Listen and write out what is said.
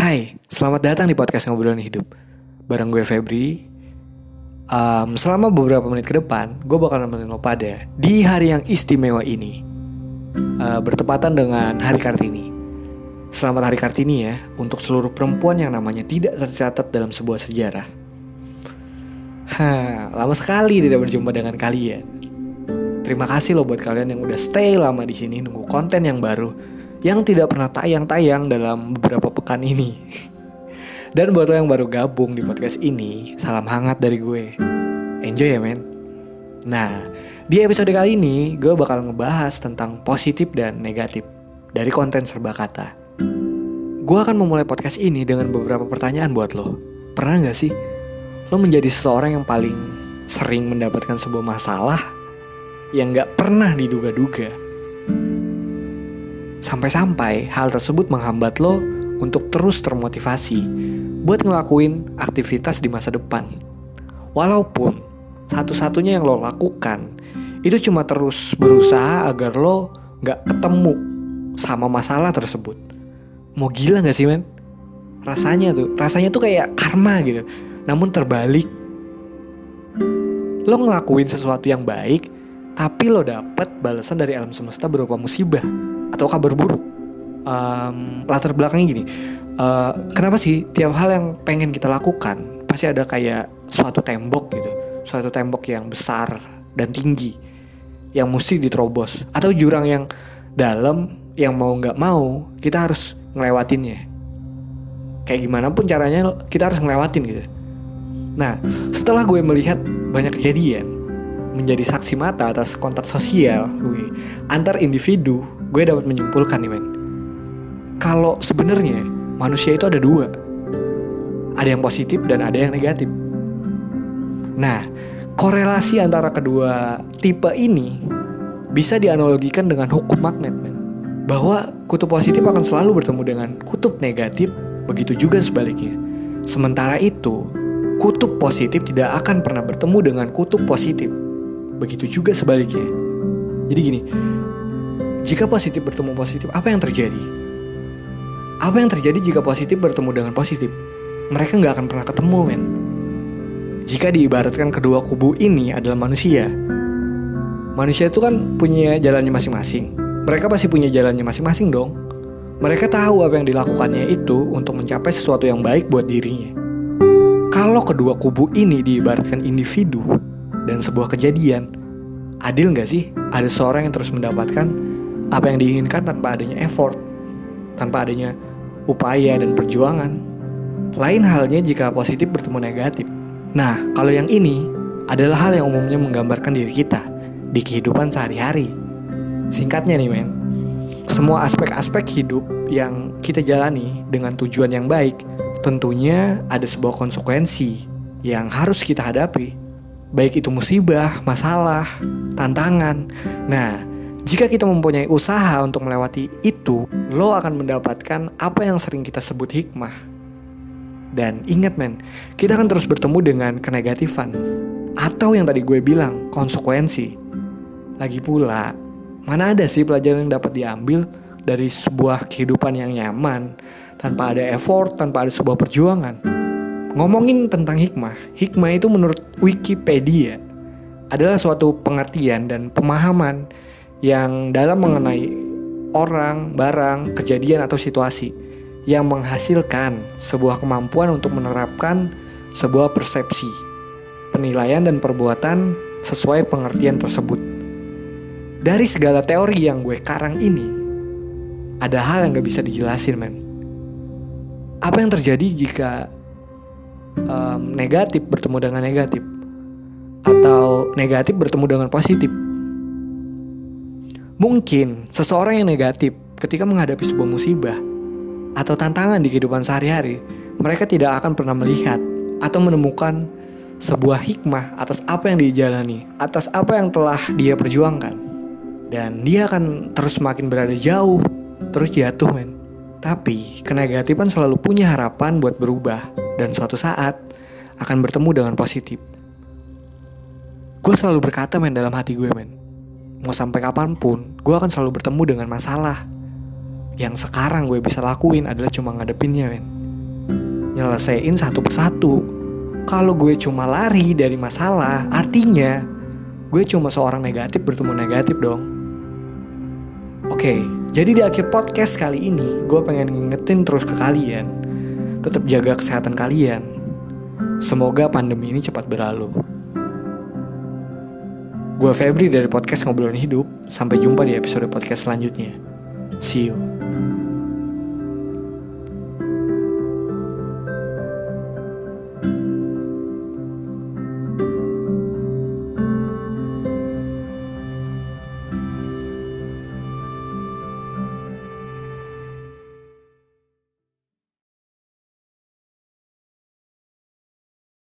Hai, selamat datang di podcast Ngobrolan Hidup. Bareng gue Febri. Um, Selama beberapa menit ke depan Gue bakal nemenin lo pada Di hari yang istimewa ini. Uh, Bertepatan dengan Hari Kartini. Selamat Hari Kartini ya Untuk seluruh perempuan yang namanya tidak tercatat dalam sebuah sejarah. Ha, lama sekali tidak berjumpa dengan kalian. Terima kasih loh buat kalian yang udah stay lama di sini nunggu konten yang baru yang tidak pernah tayang-tayang dalam beberapa pekan ini. Dan buat lo yang baru gabung di podcast ini, salam hangat dari gue. Enjoy ya men. Nah, di episode kali ini gue bakal ngebahas tentang positif dan negatif dari konten serba kata. Gue akan memulai podcast ini dengan beberapa pertanyaan buat lo. Pernah gak sih lo menjadi seseorang yang paling sering mendapatkan sebuah masalah yang gak pernah diduga-duga? Sampai-sampai hal tersebut menghambat lo untuk terus termotivasi buat ngelakuin aktivitas di masa depan. Walaupun satu-satunya yang lo lakukan itu cuma terus berusaha agar lo gak ketemu sama masalah tersebut. Mau gila gak sih men? Rasanya tuh, rasanya tuh kayak karma gitu. Namun terbalik. Lo ngelakuin sesuatu yang baik, tapi lo dapet balasan dari alam semesta berupa musibah atau kabar buruk. Um, latar belakangnya gini, uh, kenapa sih tiap hal yang pengen kita lakukan pasti ada kayak suatu tembok gitu, suatu tembok yang besar dan tinggi yang mesti diterobos atau jurang yang dalam yang mau nggak mau kita harus ngelewatinnya. Kayak gimana pun caranya kita harus ngelewatin gitu. Nah, setelah gue melihat banyak kejadian, menjadi saksi mata atas kontak sosial gue antar individu gue dapat menyimpulkan nih men. Kalau sebenarnya manusia itu ada dua. Ada yang positif dan ada yang negatif. Nah korelasi antara kedua tipe ini bisa dianalogikan dengan hukum magnet men. Bahwa kutub positif akan selalu bertemu dengan kutub negatif begitu juga sebaliknya. Sementara itu kutub positif tidak akan pernah bertemu dengan kutub positif begitu juga sebaliknya. Jadi gini jika positif bertemu positif, apa yang terjadi? Apa yang terjadi jika positif bertemu dengan positif? Mereka nggak akan pernah ketemu, men. Jika diibaratkan kedua kubu ini adalah manusia, manusia itu kan punya jalannya masing-masing. Mereka pasti punya jalannya masing-masing dong. Mereka tahu apa yang dilakukannya itu untuk mencapai sesuatu yang baik buat dirinya. Kalau kedua kubu ini diibaratkan individu dan sebuah kejadian, adil nggak sih ada seorang yang terus mendapatkan apa yang diinginkan tanpa adanya effort, tanpa adanya upaya dan perjuangan. Lain halnya jika positif bertemu negatif. Nah, kalau yang ini adalah hal yang umumnya menggambarkan diri kita di kehidupan sehari-hari. Singkatnya nih men, semua aspek-aspek hidup yang kita jalani dengan tujuan yang baik tentunya ada sebuah konsekuensi yang harus kita hadapi. Baik itu musibah, masalah, tantangan. Nah, jika kita mempunyai usaha untuk melewati itu, lo akan mendapatkan apa yang sering kita sebut hikmah. Dan ingat men, kita akan terus bertemu dengan kenegatifan. Atau yang tadi gue bilang, konsekuensi. Lagi pula, mana ada sih pelajaran yang dapat diambil dari sebuah kehidupan yang nyaman, tanpa ada effort, tanpa ada sebuah perjuangan. Ngomongin tentang hikmah, hikmah itu menurut Wikipedia adalah suatu pengertian dan pemahaman yang dalam mengenai orang, barang, kejadian atau situasi yang menghasilkan sebuah kemampuan untuk menerapkan sebuah persepsi, penilaian dan perbuatan sesuai pengertian tersebut. Dari segala teori yang gue karang ini, ada hal yang gak bisa dijelasin, men. Apa yang terjadi jika um, negatif bertemu dengan negatif, atau negatif bertemu dengan positif? Mungkin seseorang yang negatif ketika menghadapi sebuah musibah atau tantangan di kehidupan sehari-hari, mereka tidak akan pernah melihat atau menemukan sebuah hikmah atas apa yang dijalani, atas apa yang telah dia perjuangkan. Dan dia akan terus semakin berada jauh, terus jatuh men. Tapi kenegatifan selalu punya harapan buat berubah dan suatu saat akan bertemu dengan positif. Gue selalu berkata men dalam hati gue men, mau sampai kapan pun, gue akan selalu bertemu dengan masalah. Yang sekarang gue bisa lakuin adalah cuma ngadepinnya, men. nyelesain satu persatu. Kalau gue cuma lari dari masalah, artinya gue cuma seorang negatif bertemu negatif dong. Oke, jadi di akhir podcast kali ini, gue pengen ngingetin terus ke kalian, tetap jaga kesehatan kalian. Semoga pandemi ini cepat berlalu. Gue Febri dari podcast Ngobrolin Hidup. Sampai jumpa di episode podcast selanjutnya. See you.